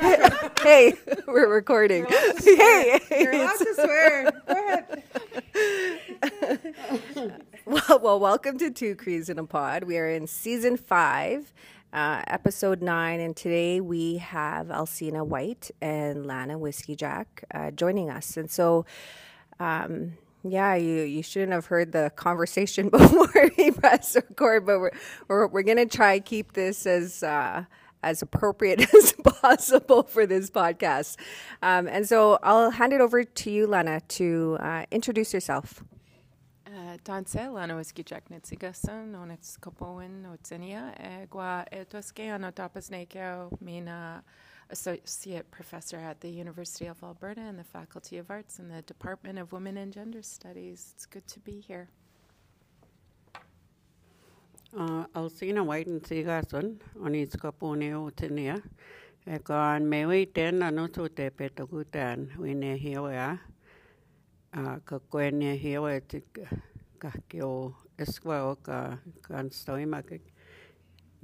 hey, we're recording. Hey, You're allowed to swear. Go ahead. well, well, welcome to Two Crees in a Pod. We are in season five, uh, episode nine, and today we have Alsena White and Lana Whiskeyjack uh, joining us. And so, um, yeah, you, you shouldn't have heard the conversation before we press record, but we're we're, we're gonna try keep this as. Uh, as appropriate as possible for this podcast. Um, and so I'll hand it over to you, Lana, to uh, introduce yourself. Tanse lana wiskijak netsigasan on its kopowin otsenia egwa etoske anotapas nekeo mina associate professor at the University of Alberta in the Faculty of Arts in the Department of Women and Gender Studies. It's good to be here. Uh, Alsena White and Sigason on its capone utinia. Ekan mewi ten anutu te petokutan wine hiwa. Uh, kakwene tik kakio eskwa o ka kan stoima ke.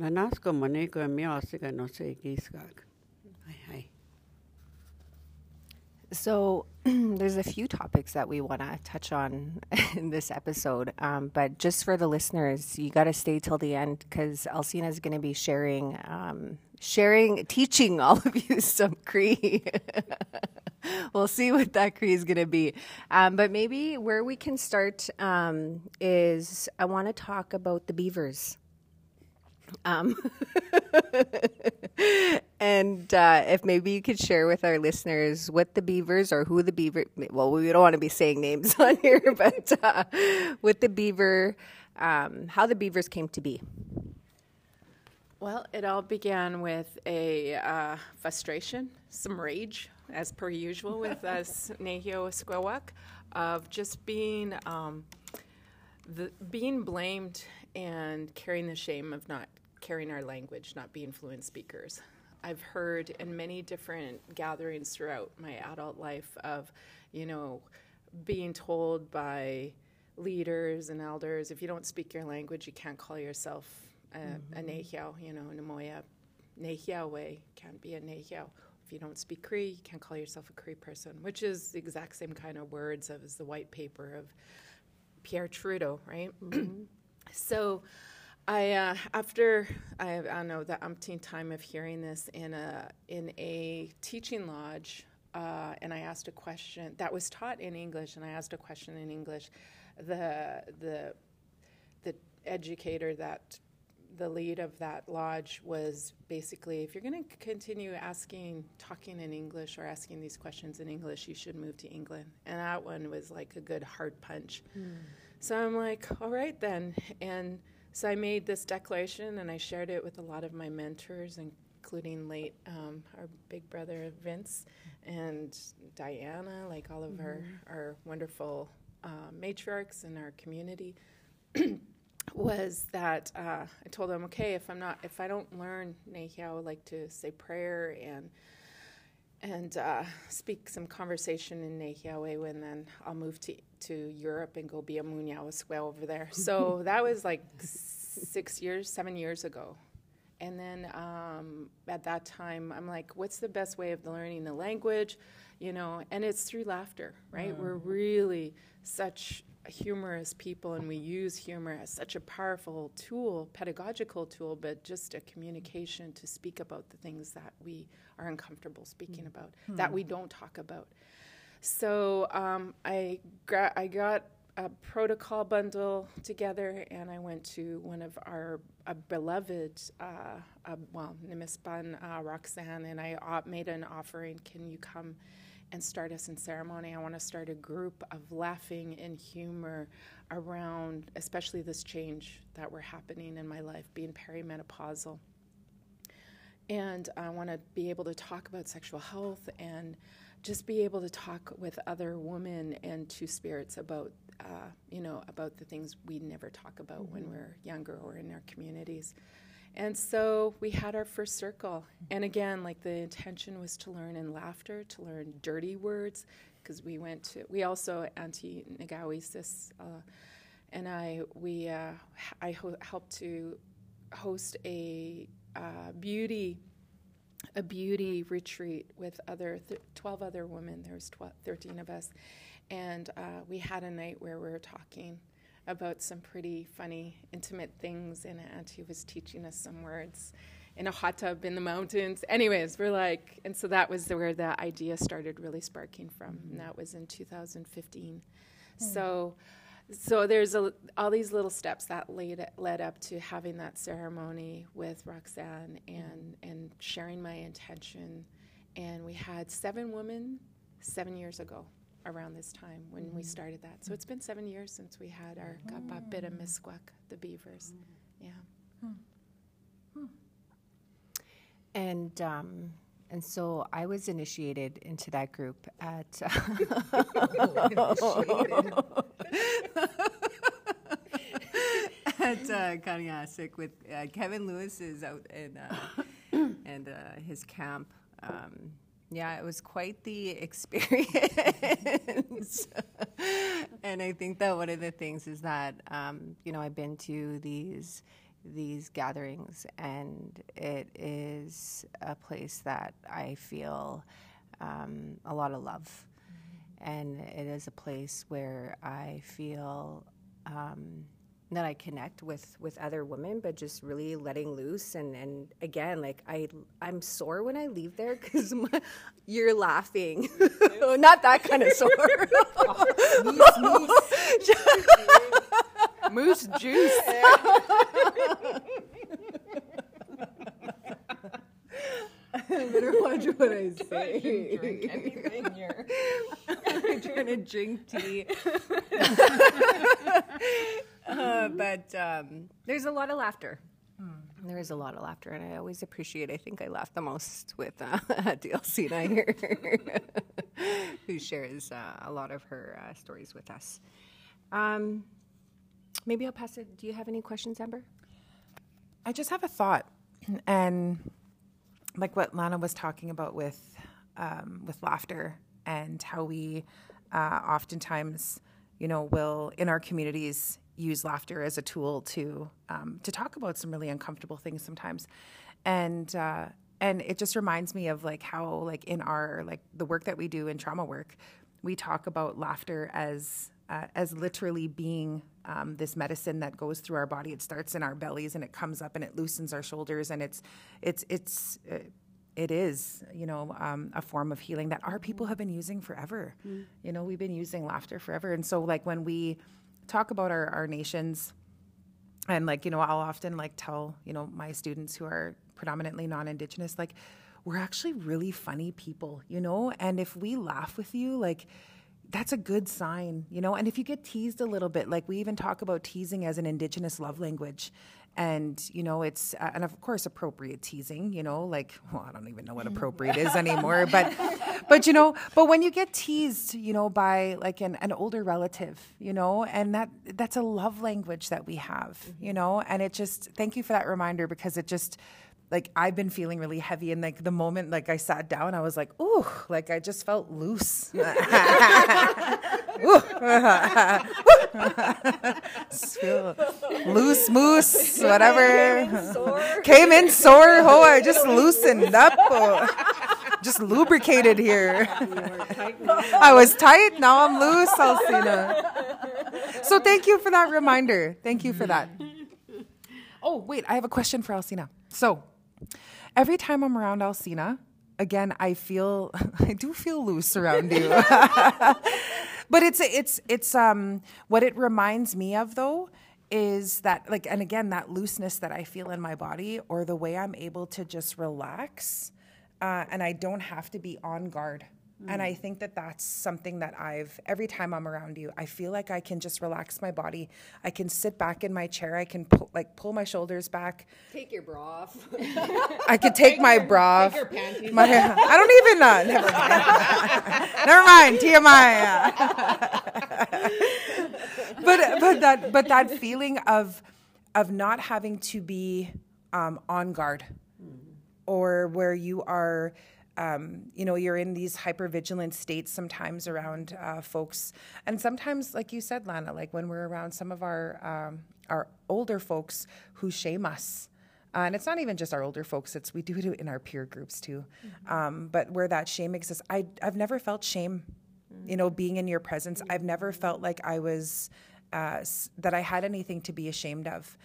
Nanasko maniko mi asika no se So, there's a few topics that we want to touch on in this episode. Um, but just for the listeners, you got to stay till the end because Alsena is going to be sharing, um, sharing, teaching all of you some Cree. we'll see what that Cree is going to be. Um, but maybe where we can start um, is I want to talk about the beavers. Um, and uh, if maybe you could share with our listeners what the beavers or who the beaver, well, we don't want to be saying names on here, but uh, what the beaver, um, how the beavers came to be. Well, it all began with a uh, frustration, some rage, as per usual with us Nehio Squawak, of just being um, the, being blamed and carrying the shame of not carrying our language, not being fluent speakers. I've heard in many different gatherings throughout my adult life of, you know, being told by leaders and elders, if you don't speak your language, you can't call yourself a, mm-hmm. a Nehiao, you know, Namoya. Nehiao way can't be a Nehiao. If you don't speak Cree, you can't call yourself a Cree person, which is the exact same kind of words as the white paper of Pierre Trudeau, right? Mm-hmm. so, I uh, after I, I know the umpteen time of hearing this in a in a teaching lodge, uh, and I asked a question that was taught in English, and I asked a question in English. The the the educator that the lead of that lodge was basically if you're going to continue asking talking in english or asking these questions in english you should move to england and that one was like a good hard punch mm. so i'm like all right then and so I made this declaration and I shared it with a lot of my mentors, including late um, our big brother Vince and Diana, like all of mm-hmm. our, our wonderful uh, matriarchs in our community. was that uh, I told them, okay, if I'm not, if I don't learn Nehi, I would like to say prayer and and uh, speak some conversation in Nehiawe, and then I'll move to to Europe and go be a Munyawaswe over there. So that was like six years, seven years ago. And then um, at that time, I'm like, what's the best way of learning the language? You know, and it's through laughter, right? Mm. We're really such humorous people, and we use humor as such a powerful tool, pedagogical tool, but just a communication to speak about the things that we are uncomfortable speaking mm. about, mm. that we don't talk about. So um, I, gra- I got a protocol bundle together, and I went to one of our beloved, uh, uh, well, Nimispan uh, Roxanne, and I made an offering. Can you come and start us in ceremony? I want to start a group of laughing and humor around, especially this change that were happening in my life, being perimenopausal. And I want to be able to talk about sexual health and just be able to talk with other women and two spirits about uh, you know, about the things we never talk about mm-hmm. when we're younger or in our communities. And so we had our first circle. And again, like the intention was to learn in laughter, to learn dirty words, because we went to, we also, Auntie Nagawi Sis uh, and I, we, uh, I ho- helped to host a uh, beauty a beauty retreat with other th- 12 other women. There was 12, 13 of us. And uh, we had a night where we were talking about some pretty funny, intimate things, and Auntie was teaching us some words in a hot tub in the mountains. Anyways, we're like, and so that was where the idea started really sparking from, mm-hmm. and that was in 2015. Mm-hmm. So, so there's a, all these little steps that led, led up to having that ceremony with Roxanne and and sharing my intention, and we had seven women seven years ago around this time when mm-hmm. we started that. So it's been seven years since we had our mm-hmm. bit of Miskwak, the beavers. Mm-hmm. Yeah. Hmm. Hmm. And um, and so I was initiated into that group at. at uh, Kaniasik with uh, Kevin Lewis is out in uh, and uh, his camp. Um, yeah, it was quite the experience. and I think that one of the things is that um, you know I've been to these these gatherings, and it is a place that I feel um, a lot of love. Mm-hmm. And it is a place where I feel um, that I connect with with other women, but just really letting loose. And, and again, like I I'm sore when I leave there because you're laughing, not that kind of sore. moose juice. I better watch what I say. drink anything here. I'm trying to drink tea. Uh, but um, there's a lot of laughter. Hmm. There is a lot of laughter, and I always appreciate. I think I laugh the most with uh, DLC here, who shares uh, a lot of her uh, stories with us. Um, maybe I'll pass it. Do you have any questions, Amber? I just have a thought, and like what Lana was talking about with um, with laughter and how we uh, oftentimes, you know, will in our communities use laughter as a tool to um, to talk about some really uncomfortable things sometimes, and uh, and it just reminds me of like how like in our like the work that we do in trauma work, we talk about laughter as uh, as literally being um, this medicine that goes through our body. It starts in our bellies and it comes up and it loosens our shoulders and it's it's it's. Uh, it is, you know, um, a form of healing that our people have been using forever. Mm. You know, we've been using laughter forever, and so like when we talk about our, our nations, and like you know, I'll often like tell you know my students who are predominantly non-indigenous, like we're actually really funny people, you know, and if we laugh with you, like that's a good sign, you know. And if you get teased a little bit, like we even talk about teasing as an indigenous love language, and you know it's uh, and of course appropriate teasing, you know, like well I don't even know what appropriate is anymore, but but you know, but when you get teased, you know, by like an, an older relative, you know, and that that's a love language that we have, mm-hmm. you know, and it just thank you for that reminder because it just like I've been feeling really heavy and like the moment like I sat down I was like ooh like I just felt loose. Loose moose whatever. came in sore. Oh I just loosened up. oh, just lubricated here. I was tight now I'm loose Alsena. So thank you for that reminder. Thank you for that. Oh wait I have a question for Alsena. So every time I'm around Alsena, again, I feel I do feel loose around you. but it's it's it's um what it reminds me of though is that like and again that looseness that I feel in my body or the way I'm able to just relax uh, and I don't have to be on guard Mm. And I think that that's something that I've, every time I'm around you, I feel like I can just relax my body. I can sit back in my chair. I can pull, like pull my shoulders back. Take your bra off. I could take, take my your, bra off. Take your my, I don't even, uh, never mind. never mind, TMI. but, but that, but that feeling of, of not having to be um, on guard mm. Or where you are, um, you know, you're in these hyper vigilant states sometimes around uh, folks, and sometimes, like you said, Lana, like when we're around some of our um, our older folks who shame us. Uh, and it's not even just our older folks; it's we do it in our peer groups too. Um, but where that shame exists, I I've never felt shame, you know, being in your presence. I've never felt like I was uh, that I had anything to be ashamed of.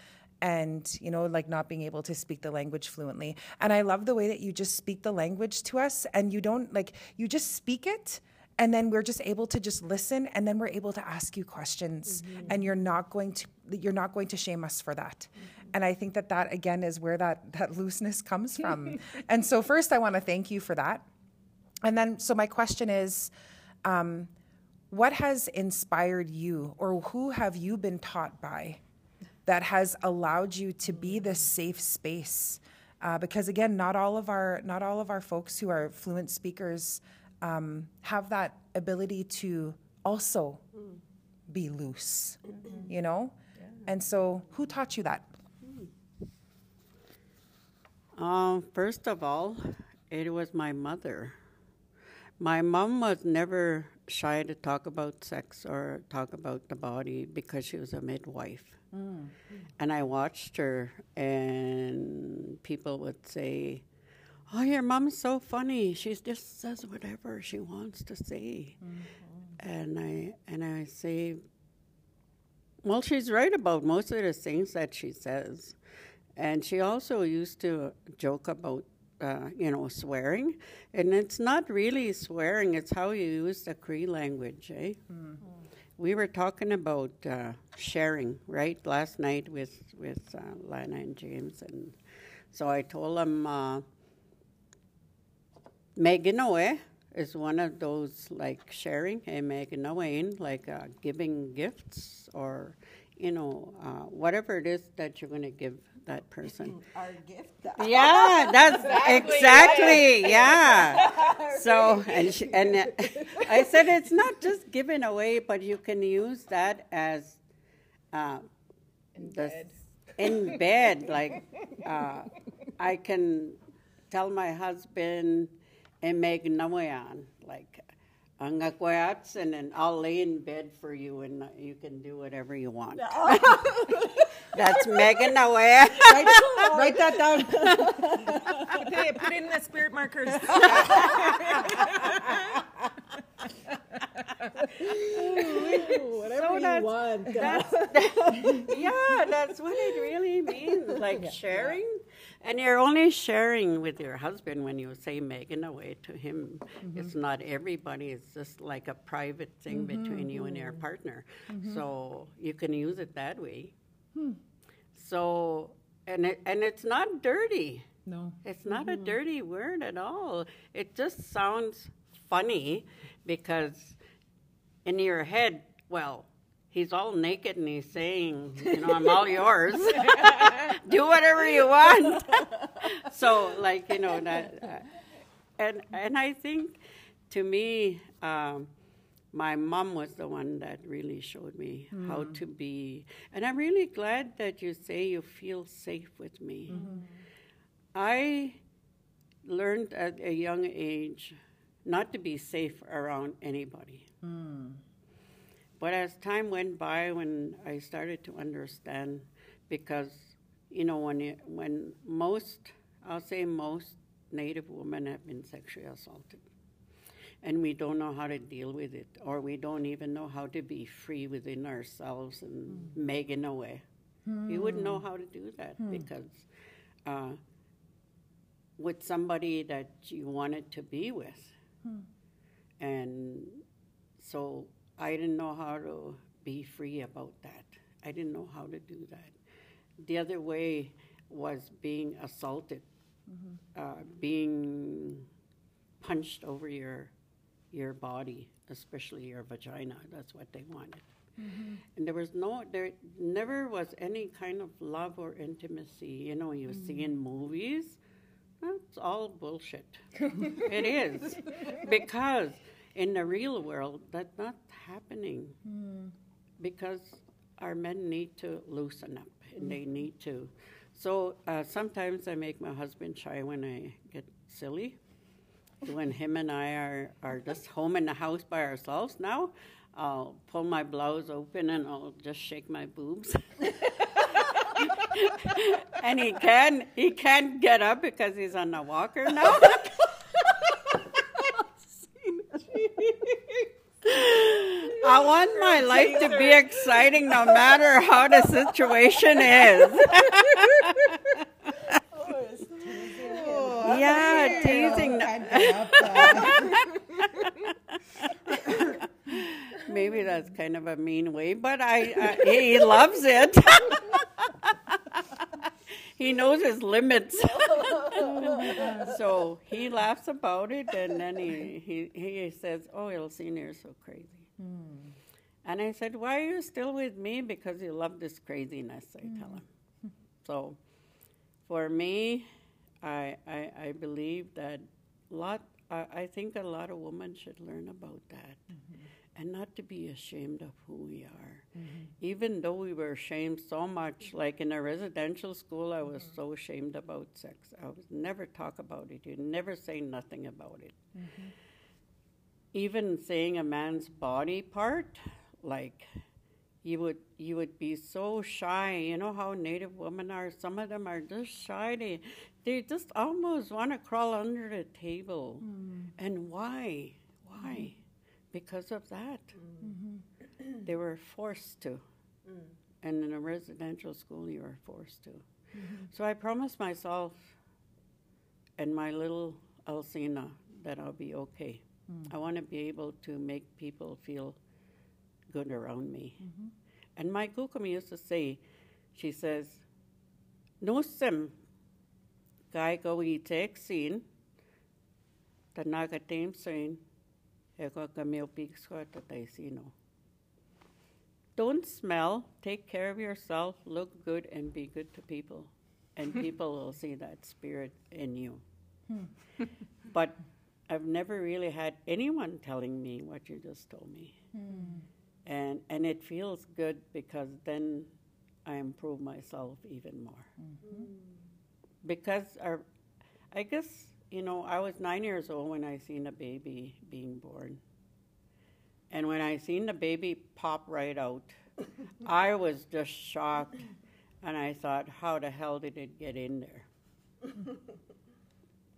And, you know, like not being able to speak the language fluently. And I love the way that you just speak the language to us and you don't like, you just speak it and then we're just able to just listen and then we're able to ask you questions. And you're not going to you're not going to shame us for that. And i think that that again is where that that looseness comes from. And so first i want to thank you for that. And then so my question is um, what has inspired you or who have you been taught by that has allowed you to be this safe space uh, because again not all of our not all of our folks who are fluent speakers um, have that ability to also be loose you know and so who taught you that Um, first of all, it was my mother. My mom was never shy to talk about sex or talk about the body because she was a midwife. And I watched her, and people would say, Oh, your mom's so funny. She just says whatever she wants to say. And I and I say, well, she's right about most of the things that she says. And she also used to joke about, uh, you know, swearing. And it's not really swearing, it's how you use the Cree language, eh? We were talking about uh, sharing, right, last night with, with uh, Lana and James. And so I told them, uh, Meganoe is one of those like sharing, a Meganoe, like uh, giving gifts or, you know, uh, whatever it is that you're going to give that person. Our gift. Yeah, that's exactly, yeah. So and she, and uh, I said it's not just giving away, but you can use that as uh, in bed. In bed, like uh, I can tell my husband and make nawayan, like akwats, and then I'll lay in bed for you, and you can do whatever you want. That's Megan Nawaya. Write, write that down. put, it, put it in the spirit markers. Whatever So you want. That's, yeah, that's what it really means, like sharing. And you're only sharing with your husband when you say Megan away to him. Mm-hmm. It's not everybody, it's just like a private thing between you and your mm-hmm. partner. Mm-hmm. So you can use it that way. So, and, it, and it's not dirty. no. It's not a dirty word at all. It just sounds funny because in your head, well, he's all naked and he's saying, you know, I'm all yours. Do whatever you want. so, like, you know, that. Uh, and, and I think to me, um, my mom was the one that really showed me how mm. to be. And I'm really glad that you say you feel safe with me. Mm-hmm. I learned at a young age not to be safe around anybody. Mm. But as time went by, when I started to understand, because you know, when you, when most, I'll say most Native women have been sexually assaulted, and we don't know how to deal with it, or we don't even know how to be free within ourselves and hmm. make it away. You wouldn't know hmm. how to do that hmm. because uh, with somebody that you wanted to be with. And so I didn't know how to be free about that. I didn't know how to do that. The other way was being assaulted, mm-hmm. uh, being punched over your your body, especially your vagina. That's what they wanted. Mm-hmm. And there was no, there never was any kind of love or intimacy. You know, you see mm-hmm. in movies, that's all bullshit. it is. Because in the real world, that's not happening. Mm-hmm. Because our men need to loosen up and they need to. So uh, sometimes I make my husband shy when I get silly. When him and I are, are just home in the house by ourselves now, I'll pull my blouse open and I'll just shake my boobs. and he can he can't get up because he's on a walker now. Oh I want my life to be exciting no matter how the situation is. Maybe mm-hmm. that's kind of a mean way, but I, I he loves it. he knows his limits. so he laughs about it, and then he, he, he says, Oh, Elsie, you're so crazy. Hmm. And I said, Why are you still with me? Because you love this craziness, I hmm. tell him. So for me, I, I, I believe that lot, I, I think a lot of women should learn about that. Mm-hmm. And not to be ashamed of who we are. Mm-hmm. Even though we were ashamed so much, like in a residential school, I was mm-hmm. so ashamed about sex. I would never talk about it. You never say nothing about it. Mm-hmm. Even saying a man's body part, like you would you would be so shy. You know how Native women are. Some of them are just shy. They they just almost want to crawl under the table. And why? Why? Because of that. Mm-hmm. They were forced to. Mm. And in a residential school, you were forced to. Mm-hmm. So I promised myself and my little Alsena that I'll be okay. Mm. I want to be able to make people feel good around me. Mm-hmm. And my kukumi used to say, she says, No sim, guy go eat sin, the naga sin, Don't smell, take care of yourself, look good, and be good to people. And people will see that spirit in you. Hmm. but I've never really had anyone telling me what you just told me. Hmm. And, and it feels good because then I improve myself even more. Mm-hmm. Because our, I guess, you know, I was nine years old when I seen a baby being born. And when I seen the baby pop right out, I was just shocked. And I thought, how the hell did it get in there?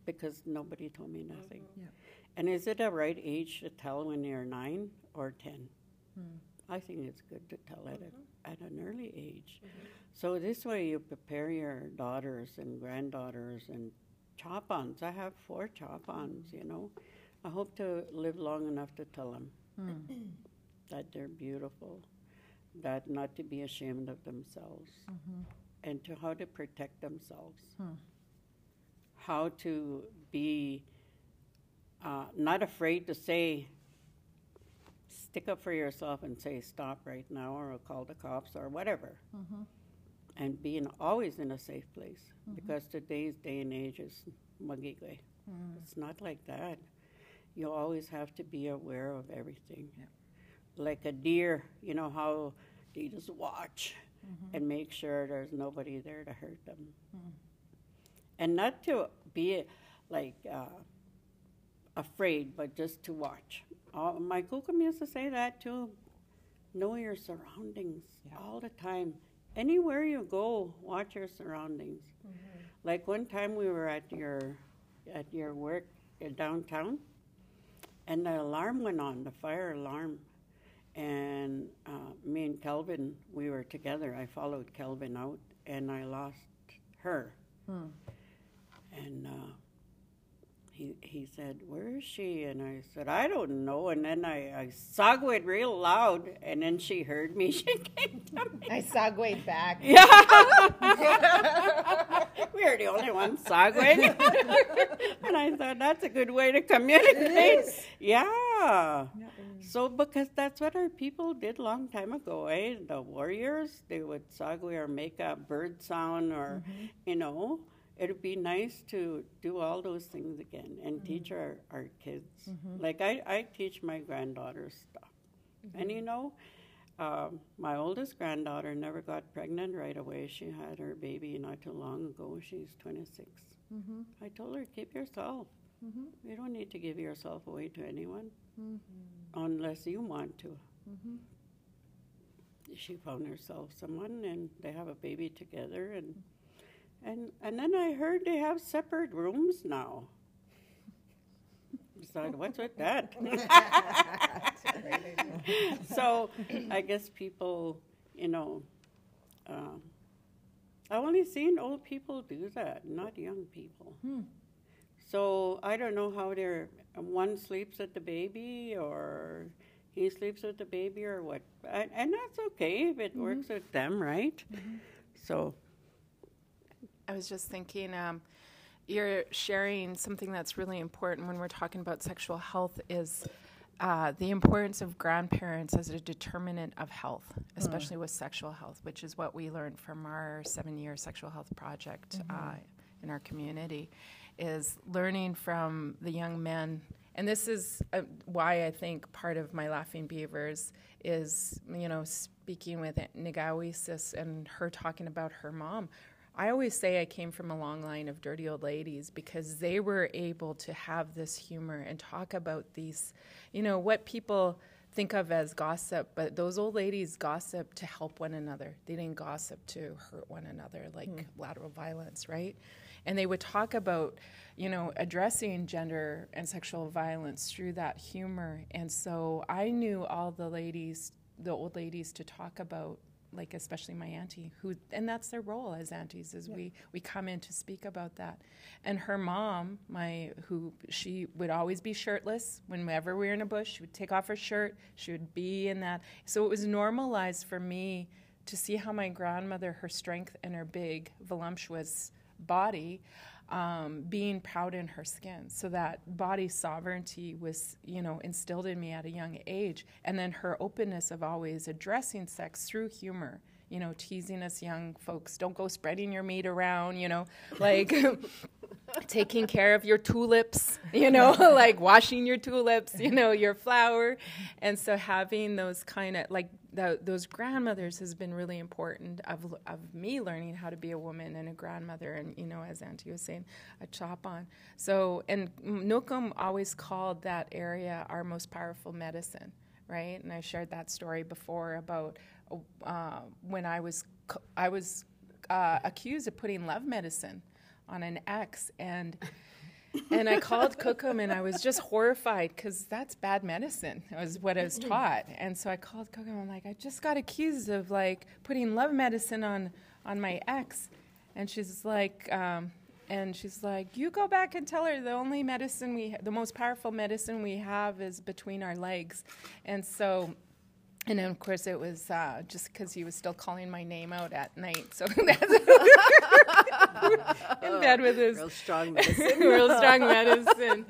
because nobody told me nothing. Mm-hmm. And is it a right age to tell when you're nine or 10? Hmm. I think it's good to tell at, a, mm-hmm. at an early age. Mm-hmm. So this way you prepare your daughters and granddaughters and chop-ons. I have four chop-ons, you know. I hope to live long enough to tell them hmm. that they're beautiful, that not to be ashamed of themselves, mm-hmm. and to how to protect themselves, hmm. how to be uh, not afraid to say, stick up for yourself and say, stop right now, or I'll call the cops, or whatever. Mm-hmm. And being always in a safe place, mm-hmm. because today's day and age is magigay. Mm-hmm. It's not like that. You always have to be aware of everything. Like a deer, you know how they just watch mm-hmm. and make sure there's nobody there to hurt them. And not to be like uh, afraid, but just to watch. My kukum used to say that too. Know your surroundings all the time. Anywhere you go, watch your surroundings. Like one time we were at your at your work uh, downtown, and the alarm went on, the fire alarm. And uh, me and Kelvin, we were together. I followed Kelvin out, and I lost her. And uh, he, he said, Where is she? And I said, I don't know. And then I, I segued real loud, and then she heard me. She came to me. I segued back. Yeah. we are the only ones segueing. and I thought, that's a good way to communicate. Yeah. So, because that's what our people did long time ago, eh? The warriors, they would segue or make a bird sound or, you know, it would be nice to do all those things again and mm-hmm. teach our, our kids. Mm-hmm. Like I, I teach my granddaughter stuff. Mm-hmm. And you know, um, my oldest granddaughter never got pregnant right away. She had her baby not too long ago. She's 26. I told her, keep yourself. You don't need to give yourself away to anyone unless you want to. she found herself someone, and they have a baby together, and and and then I heard they have separate rooms now. Decided, what's with that? so I guess people, you know, uh, I've only seen old people do that, not young people. Hmm. So I don't know how they're one sleeps with the baby or he sleeps with the baby or what, and, and that's okay if it mm-hmm. works with them, right? Mm-hmm. So I was just thinking, um, you're sharing something that's really important when we're talking about sexual health is uh, the importance of grandparents as a determinant of health, especially with sexual health, which is what we learned from our seven-year sexual health project uh, in our community, is learning from the young men. And this is uh, why I think part of my Laughing Beavers is, you know, speaking with Nigawi sis and her talking about her mom. I always say I came from a long line of dirty old ladies because they were able to have this humor and talk about these, you know, what people think of as gossip, but those old ladies gossip to help one another. They didn't gossip to hurt one another like mm. lateral violence, right? And they would talk about, you know, addressing gender and sexual violence through that humor. And so I knew all the ladies, the old ladies, to talk about like especially my auntie who and that's their role as aunties is we we come in to speak about that. And her mom my who she would always be shirtless whenever we were in a bush. She would take off her shirt. She would be in that. So it was normalized for me to see how my grandmother her strength and her big voluptuous body um, being proud in her skin. So that body sovereignty was, you know, instilled in me at a young age. And then her openness of always addressing sex through humor, you know, teasing us young folks, don't go spreading your meat around, you know, like taking care of your tulips, you know, like washing your tulips, you know, your flower. And so having those kind of like the, those grandmothers has been really important of, of me learning how to be a woman and a grandmother and, you know, as Auntie was saying, a chop on. So, and Nukum always called that area our most powerful medicine, right? And I shared that story before about uh, when I was, I was uh, accused of putting love medicine on an ex and and I called Cookham and I was just horrified because that's bad medicine. was what I was taught. And so I called Cookham. I'm like, I just got accused of like putting love medicine on on my ex, and she's like. Um, and she's like, "You go back and tell her the only medicine we, ha- the most powerful medicine we have, is between our legs." And so and then, of course, it was uh, just because he was still calling my name out at night. So that's in bed with his Real strong medicine. real strong medicine.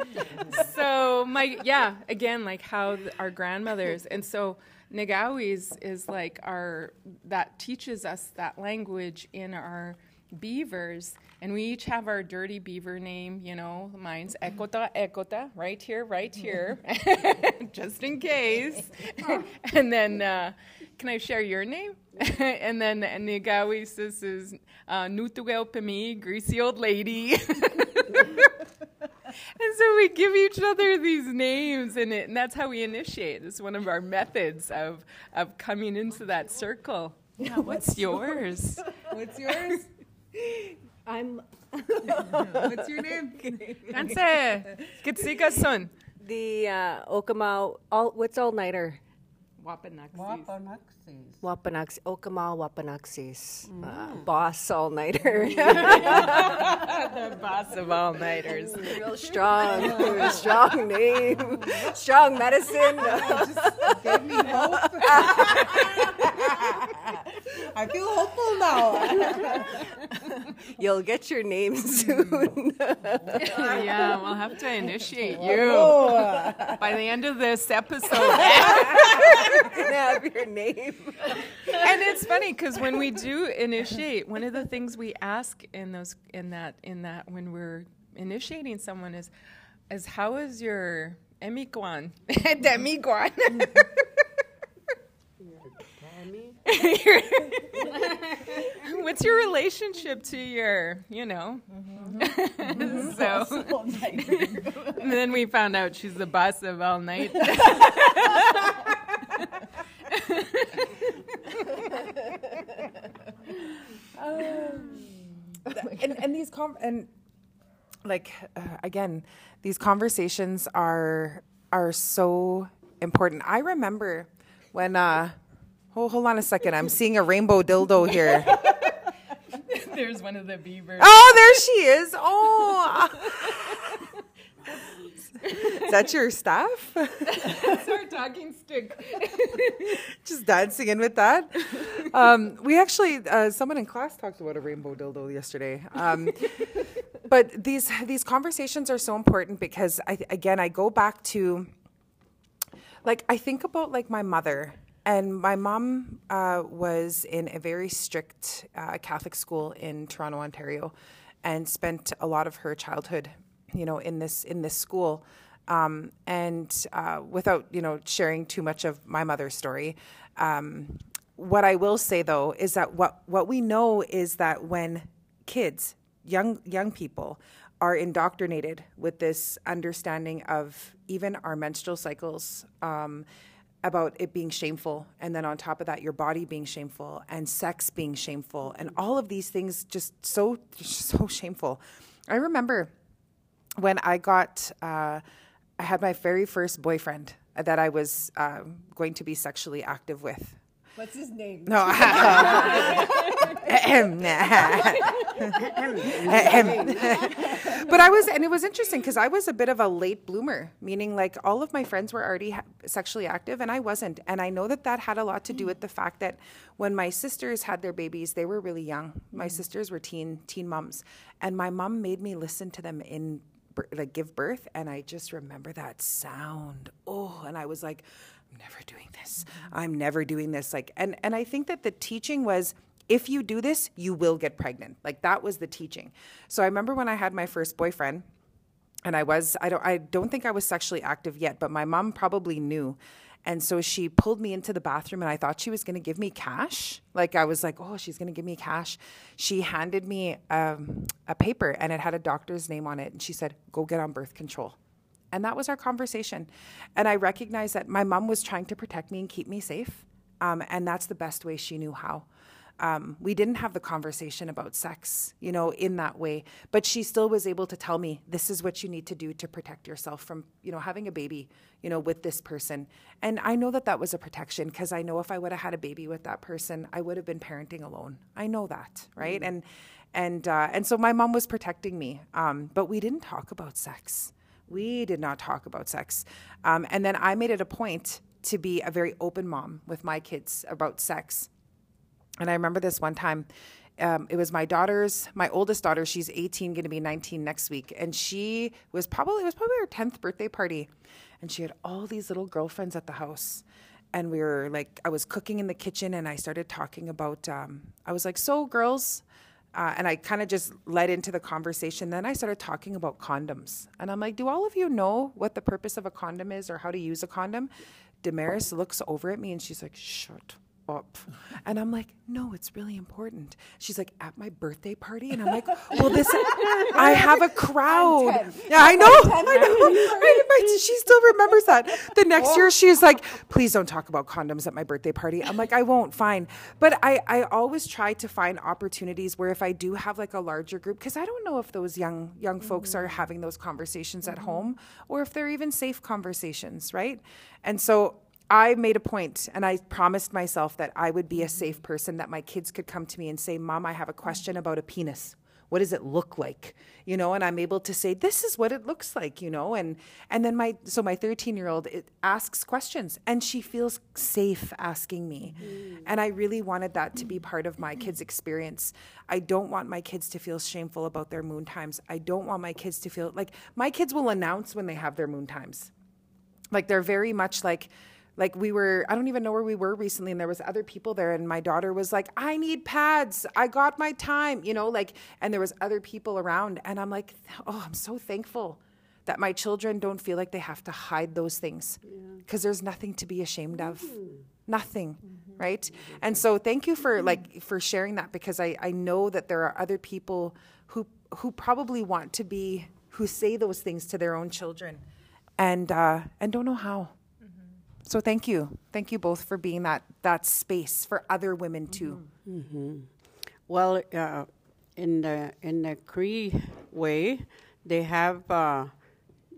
So my yeah, again, like how th- our grandmothers, and so Nagawis is like our that teaches us that language in our beavers and we each have our dirty beaver name you know mine's ekota ekota right here right here just in case and then uh, can i share your name and then Nigawi sis is uh, Nutugel Pimi, greasy old lady. And so we give each other these names, and, it, and that's how we initiate. It's one of our methods of, of coming into that circle. Yeah, what's yours? What's yours? I'm What's your name? Kanse, Kitsikasun. the uh, Okamal. All what's all nighter? Wapanaxis. Wapanaxis. Wapanax Okamal Wapanaxis. Uh, boss all nighter. The boss of all nighters. Real strong, strong name, strong medicine. Gave me hope. I feel hopeful now. You'll get your name hmm. soon. yeah, we'll have to initiate you Oh, by the end of this episode. have your name. and it's funny because when we do initiate, one of the things we ask in those in that in that when we're initiating someone is is how is your emiguan demiguan What's your relationship to your, you know? so, and then we found out she's the boss of all night. and, and these com- and like uh, again these conversations are are so important i remember when uh hold, hold on a second i'm seeing a rainbow dildo here There's one of the beavers. oh there she is oh is that your staff That's our talking stick. just dancing in with that. Um, we actually, uh, someone in class talked about a rainbow dildo yesterday. Um, but these these conversations are so important because I again I go back to like I think about like my mother and my mom uh, was in a very strict uh, Catholic school in Toronto, Ontario, and spent a lot of her childhood, you know, in this in this school. Um, and uh, without you know sharing too much of my mother's story, um, what I will say though is that what what we know is that when kids, young young people, are indoctrinated with this understanding of even our menstrual cycles. Um, about it being shameful and then on top of that your body being shameful and sex being shameful and all of these things just so so shameful. I remember when i got uh, i had my very first boyfriend that i was uh, going to be sexually active with. What's his name? no but I was, and it was interesting because I was a bit of a late bloomer, meaning like all of my friends were already ha- sexually active and I wasn't. And I know that that had a lot to do with the fact that when my sisters had their babies, they were really young. My mm-hmm. sisters were teen teen moms, and my mom made me listen to them in like give birth, and I just remember that sound. Oh, and I was like, I'm never doing this. Mm-hmm. I'm never doing this. Like, and and I think that the teaching was if you do this, you will get pregnant. Like that was the teaching. So I remember when I had my first boyfriend, and I was I don't I don't think I was sexually active yet, but my mom probably knew. And so she pulled me into the bathroom and I thought she was going to give me cash. Like I was like, "Oh, she's going to give me cash." She handed me um, a paper and it had a doctor's name on it and she said, "Go get on birth control." And that was our conversation. And I recognized that my mom was trying to protect me and keep me safe. Um, and that's the best way she knew how. Um, we didn't have the conversation about sex, you know, in that way. But she still was able to tell me, this is what you need to do to protect yourself from, you know, having a baby, you know, with this person. And I know that that was a protection because I know if I would have had a baby with that person, I would have been parenting alone. I know that, right? And and uh, and so my mom was protecting me, um, but we didn't talk about sex. We did not talk about sex. Um, and then I made it a point to be a very open mom with my kids about sex. And I remember this one time. Um, it was my daughter's, my oldest daughter. She's 18, going to be 19 next week, and she was probably it was probably her 10th birthday party, and she had all these little girlfriends at the house, and we were like, I was cooking in the kitchen, and I started talking about. Um, I was like, so girls, uh, and I kind of just led into the conversation. Then I started talking about condoms, and I'm like, do all of you know what the purpose of a condom is or how to use a condom? Damaris looks over at me and she's like, shut up. And I'm like, no, it's really important. She's like, at my birthday party? And I'm like, well, this, I have a crowd. Yeah, I know. I know. My- she still remembers that. The next year, she's like, please don't talk about condoms at my birthday party. I'm like, I won't, fine. But I, I always try to find opportunities where if I do have like a larger group, because I don't know if those young, young folks are having those conversations at home or if they're even safe conversations, right? And so I made a point and I promised myself that I would be a safe person, that my kids could come to me and say, Mom, I have a question about a penis. What does it look like? You know, and I'm able to say, this is what it looks like, you know, and and then my so my 13 year old asks questions and she feels safe asking me. Mm. And I really wanted that to be part of my kids' experience. I don't want my kids to feel shameful about their moon times. I don't want my kids to feel like my kids will announce when they have their moon times like they're very much like like we were i don't even know where we were recently and there was other people there and my daughter was like i need pads. I got my time you know like and there was other people around and i'm like oh i'm so thankful that my children don't feel like they have to hide those things because there's nothing to be ashamed of. Mm-hmm. Nothing mm-hmm. right? And so thank you for like mm-hmm. for sharing that because i i know that there are other people who who probably want to be who say those things to their own children and uh and don't know how so thank you. Thank you both for being that that space for other women too. Well, uh, in the in the Cree way, they have uh,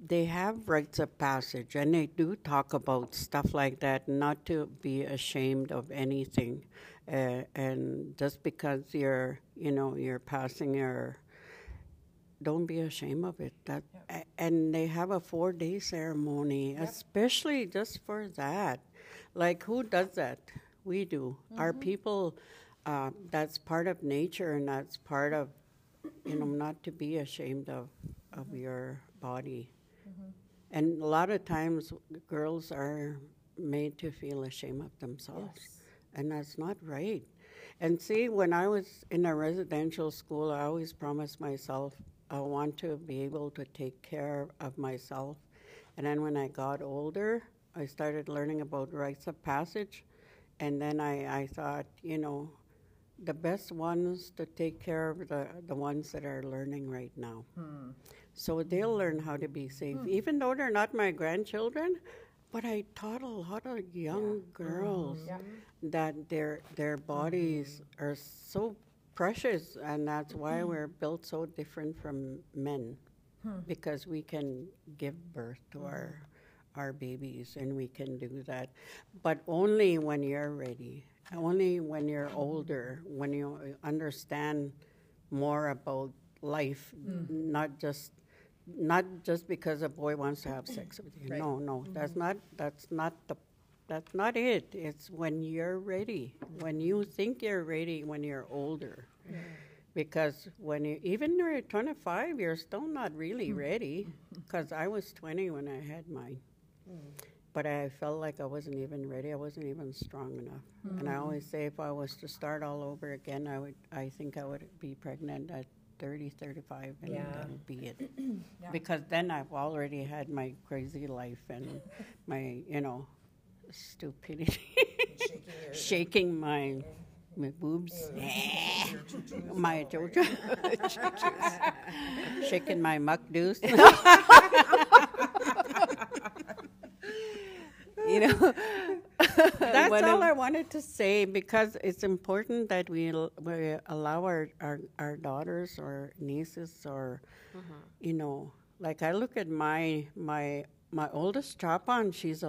they have rites of passage, and they do talk about stuff like that. Not to be ashamed of anything, uh, and just because you're you know you're passing your don't be ashamed of it. That and they have a four day ceremony, especially just for that. Like who does that? We do. Our mm-hmm. people. Uh, that's part of nature, and that's part of you know not to be ashamed of of mm-hmm. your body. Mm-hmm. And a lot of times, girls are made to feel ashamed of themselves, and that's not right. And see, when I was in a residential school, I always promised myself I want to be able to take care of myself. And then when I got older, I started learning about rites of passage. And then I, I thought, you know, the best ones to take care of the, the ones that are learning right now. Hmm. So they'll learn how to be safe, hmm. even though they're not my grandchildren. But I taught a lot of young girls mm-hmm. that their their bodies mm-hmm. are so precious, and that's why mm-hmm. we're built so different from men, hmm. because we can give birth to hmm. our our babies, and we can do that, but only when you're ready, only when you're older, when you understand more about life, hmm. not just not just because a boy wants to have sex with you. No, no, that's mm-hmm. not that's not the that's not it. It's when you're ready, when you think you're ready, when you're older. Because when you even you're 25, you're still not really hmm. ready. Because I was 20 when I had mine, hmm. but I felt like I wasn't even ready. I wasn't even strong enough. And I always say, if I was to start all over again, I would. I think I would be pregnant at 30, 35, and Yeah. that'll be it. Because then I've already had my crazy life and my, you know, stupidity, shaking my my boobs, my jojo, shaking my muck deuce. You know, That's all of- I wanted to say because it's important that we, we allow our, our, our daughters or nieces or, mm-hmm. you know, like I look at my my my oldest Chapan, she's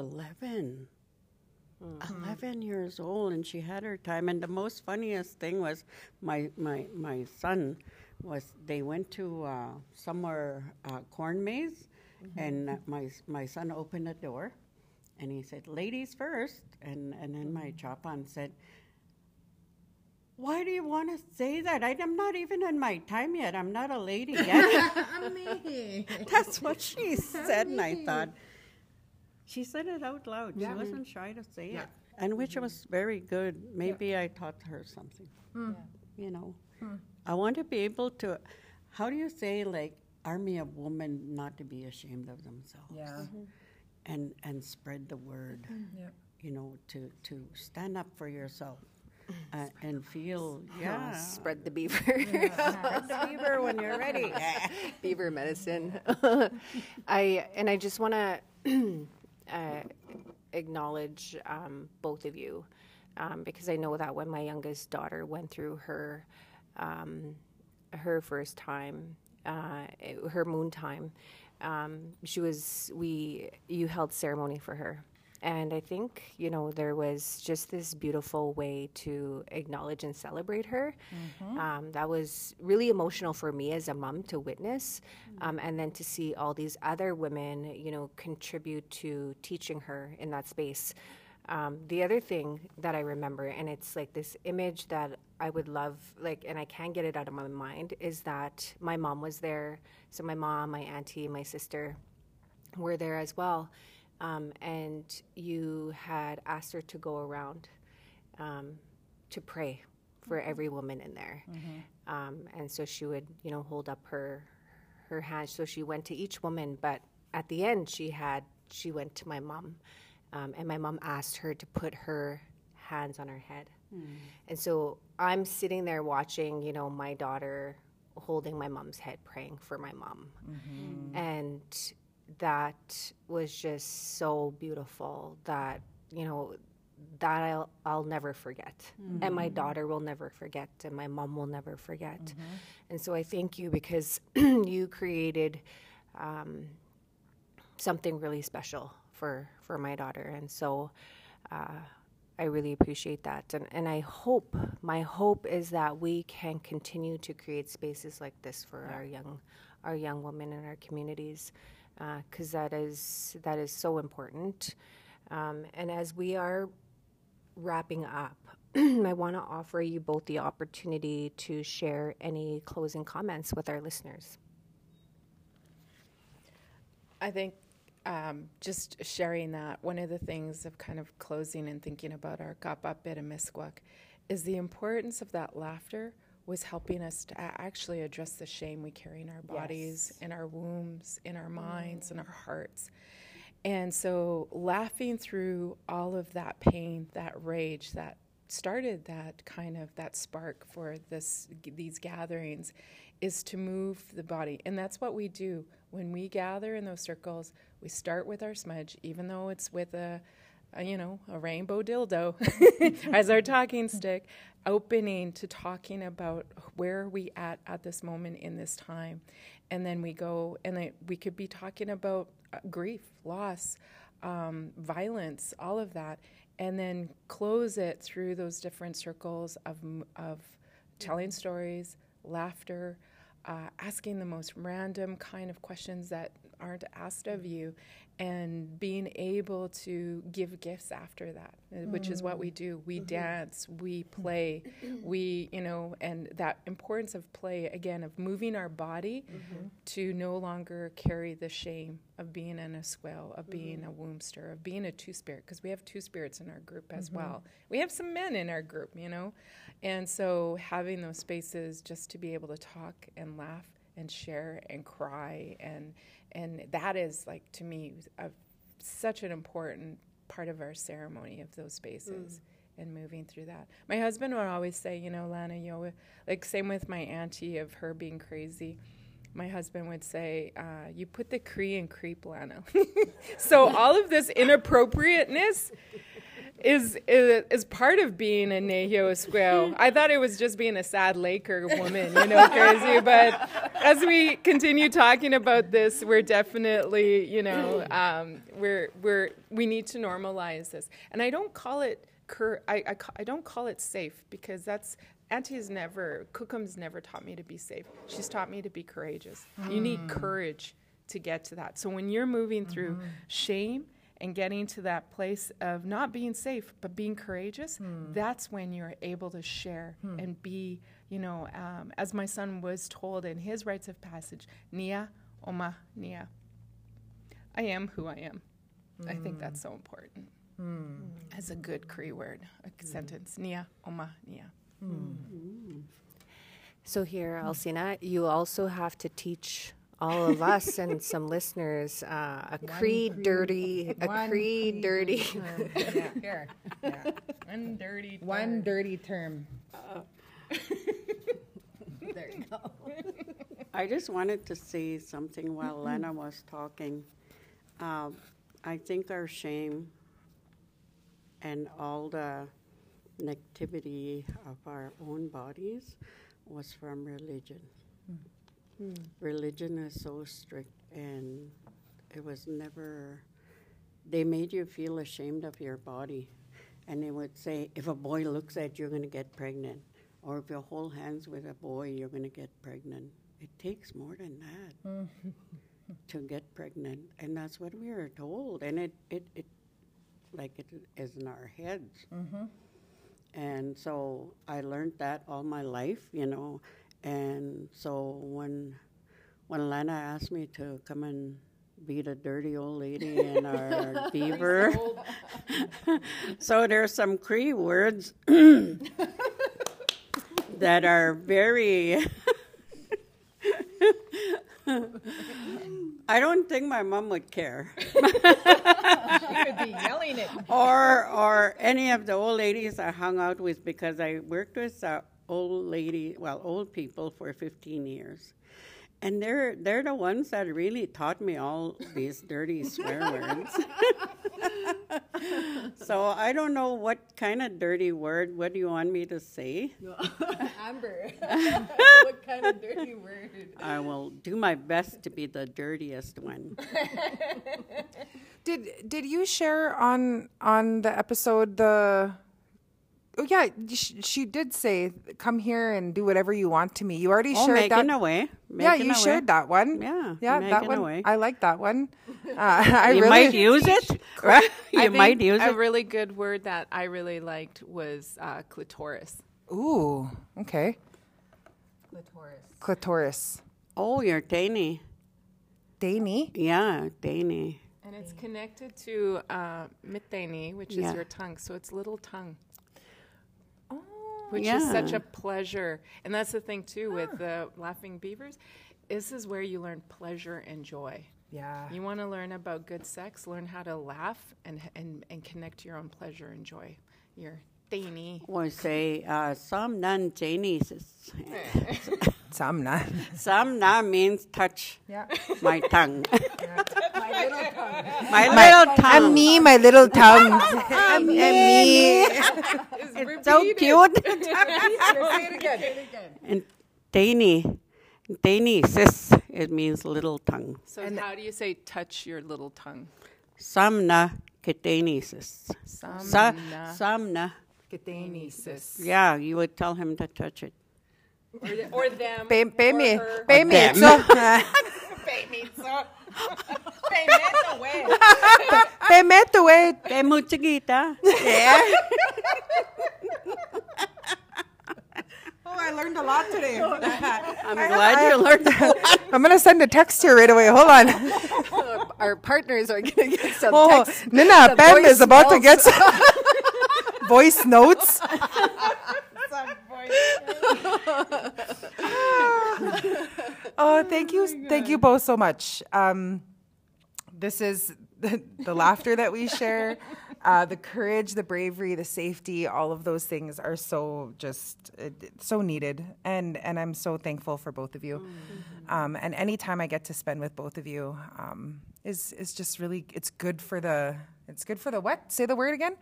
11. 11 years old and she had her time and the most funniest thing was my my my son was they went to uh, somewhere uh, corn maze and uh, my my son opened the door and he said ladies first and and then my chapan said why do you want to say that? I, i'm not even in my time yet. I'm not a lady yet. That's what she said and i thought she said it out loud. She wasn't shy to say it. And which was very good. Maybe i taught her something hmm. you know. Hmm. I want to be able to how do you say like army of women not to be ashamed of themselves? Yeah. Mm-hmm. and and spread the word mm-hmm. Yep. you know to to stand up for yourself mm-hmm. uh, and feel yeah. spread the beaver. spread the fever when you're ready. Beaver medicine. I and I just want to uh, acknowledge um, both of you um, because I know that when my youngest daughter went through her um, her first time, uh, her moon time, um, she was we you held ceremony for her. And I think, you know, there was just this beautiful way to acknowledge and celebrate her. Um, that was really emotional for me as a mom to witness. Um, and then to see all these other women, you know, contribute to teaching her in that space. Um, the other thing that I remember, and it's like this image that I would love, like, and I can't get it out of my mind, is that my mom was there. So my mom, my auntie, my sister were there as well. Um, and you had asked her to go around um, to pray for every woman in there. Um, and so she would, you know, hold up her her hand. So she went to each woman, but at the end, she had she went to my mom, um, and my mom asked her to put her hands on her head. And so I'm sitting there watching, you know, my daughter holding my mom's head, praying for my mom, and that was just so beautiful. That you know, that I'll, I'll never forget. And my daughter will never forget, and my mom will never forget. And so I thank you because you created um, something really special for, for my daughter. And so uh, I really appreciate that. And, and I hope, my hope is that we can continue to create spaces like this for our young, our young women in our communities, because that is that is so important. Um, and as we are wrapping up, I want to offer you both the opportunity to share any closing comments with our listeners. I think um, just sharing that, one of the things of kind of closing and thinking about our Miskwak is the importance of that laughter was helping us to actually address the shame we carry in our bodies, in our wombs, in our minds, in our mm. hearts. And so laughing through all of that pain, that rage, that started that kind of that spark for this these gatherings is to move the body. And that's what we do when we gather in those circles. We start with our smudge even though it's with a, you know, a rainbow dildo as our talking stick, opening to talking about where are we at at this moment in this time. And then we go and then we could be talking about uh, grief, loss, um, violence, all of that, and then close it through those different circles of, of telling stories, laughter, uh, asking the most random kind of questions that aren't asked of you, and being able to give gifts after that, uh, which is what we do. We mm-hmm. dance, we mm-hmm. play, we, you know, and that importance of play, again, of moving our body mm-hmm. to no longer carry the shame of being in a Esquel, of being a wombster, of being a two spirit, because we have two spirits in our group as well. We have some men in our group, you know, and so having those spaces just to be able to talk and laugh and share and cry and and that is like to me a, such an important part of our ceremony of those spaces and moving through that. My husband would always say, you know, Lana, you know, like same with my auntie of her being crazy. My husband would say, uh, "You put the Cree in creep, Lana." so all of this inappropriateness is, is is part of being a Nehio Esquel. I thought it was just being a Saddle Laker woman, you know, crazy. But as we continue talking about this, we're definitely, you know, um, we're we're we need to normalize this. And I don't call it cur- I, I, I don't call it safe because that's Auntie's never Kokum's never taught me to be safe. She's taught me to be courageous. You need courage to get to that. So when you're moving through shame and getting to that place of not being safe but being courageous, hmm. that's when you're able to share hmm. and be, you know, um, as my son was told in his rites of passage, Nia Oma Nia. I am who I am. I think hmm. that's so important. As a good Cree word, a sentence. Nia Oma Nia. So here, Alsena, you also have to teach all of us and some listeners uh, a creed dirty, a one Cree Cree dirty. term. Yeah, here. Yeah. One dirty. One dirty term. There you go. I just wanted to say something while Lena was talking. Um, I think our shame and all the negativity of our own bodies was from religion. Religion is so strict, and it was never, they made you feel ashamed of your body. And they would say, if a boy looks at you, you're going to get pregnant. Or if you hold hands with a boy, you're going to get pregnant. It takes more than that to get pregnant. And that's what we are told. And it, it, it like it is in our heads. Mm-hmm. And so I learned that all my life, you know. And so when when Lana asked me to come and be the dirty old lady in our beaver, so there's some Cree words that are very. I don't think my mom would care. Could be yelling it. or or any of the old ladies I hung out with because I worked with uh, old lady, well, old people for 15 years, and they're they're the ones that really taught me all these dirty swear words. so I don't know what kind of dirty word. What do you want me to say? Amber, what kind of dirty word? I will do my best to be the dirtiest one. Did did you share on on the episode the? Oh yeah, sh- she did say, "Come here and do whatever you want to me." You already Oh, shared making that. away. yeah, you away. shared that one. Yeah, yeah, that making one. away. I like that one. Uh, I you really might use it. Right? You I might think use a it. really good word that I really liked was uh, clitoris. Ooh, okay. Clitoris. Clitoris. Oh, you're Danny. Danny. Yeah, Danny. And it's connected to uh, miteni, which Yeah. is your tongue. So it's little tongue. Which is such a pleasure. And that's the thing, too, with ah. the Laughing Beavers. This is where you learn pleasure and joy. Yeah. You want to learn about good sex, learn how to laugh and, and, and connect to your own pleasure and joy. Your Danny. Or say, uh, some non Chinese. Samna. Some na means touch Yeah. my tongue. My little tongue. my little tongue. I'm me, my little tongue. I'm me. It's so cute. Say it again. Say it again. and Danny, Danny, sis, it means little tongue. So, how do you say touch your little tongue? Samna ketani sis. Some Sa, samna. Danny, sis. Yeah, you would tell him to touch it. Or, th- or them. Pay, pay or me. her. Pay me. them. So, Pay me, so. pay me to wait. Te muchigita. Oh, I learned a lot today. I'm glad you learned that. I'm gonna send a text here right away. Hold on. Our partners are going to get some Oh, text. Nina, the Pam voice is about to notes. get some voice notes. oh, thank you, thank you both so much. Um, this is the, the laughter that we share, uh, the courage, the bravery, the safety. All of those things are so just uh, so needed, and and I'm so thankful for both of you. Um, and any time I get to spend with both of you um, is is just really it's good for the it's good for the what? Say the word again.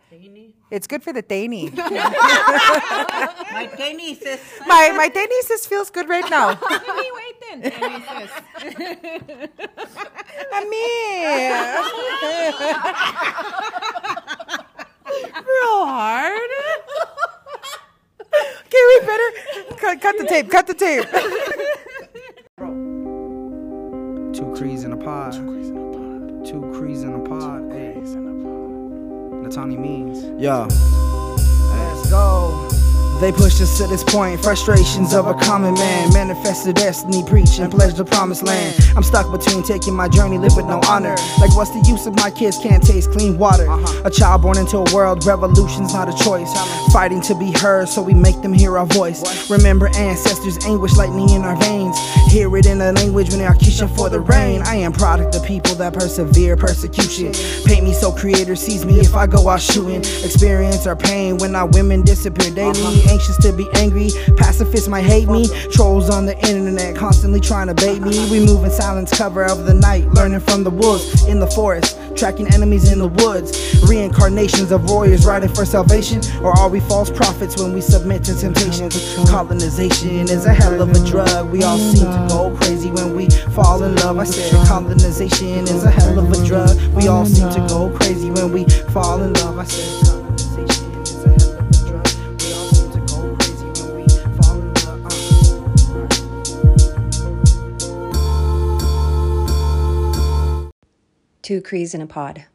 It's good for the Dani. My Danny sis. my my Dani feels good right now. Give me wait then. Danny me. Real hard. Okay, we better cut, cut the tape. Cut the tape. Two crees in a pod. Two crees in a pod. Two crees in a pod. Hey. Eh. Natani means. Yo. Let's go. They pushed us to this point, frustrations of a common man. Manifested destiny, preach and pledge the promised land. I'm stuck between taking my journey, live with no honor. Like, what's the use if my kids can't taste clean water? Uh-huh. A child born into a world, revolution's not a choice. Fighting to be heard, so we make them hear our voice. Remember ancestors' anguish, lightning in our veins. Hear it in the language when they are kissing for the rain. I am product of people that persevere persecution. Paint me so creator sees me if I go out shooting. Experience our pain when our women disappear daily. Uh-huh. Anxious to be angry, pacifists might hate me. Trolls on the internet constantly trying to bait me. We move in silence, cover of the night, learning from the wolves in the forest, tracking enemies in the woods. Reincarnations of warriors riding for salvation, or are we false prophets when we submit to temptation? Colonization is a hell of a drug. We all seem to go crazy when we fall in love. I said colonization is a hell of a drug. We all seem to go crazy when we fall in love. I said Two Crees in a Pod.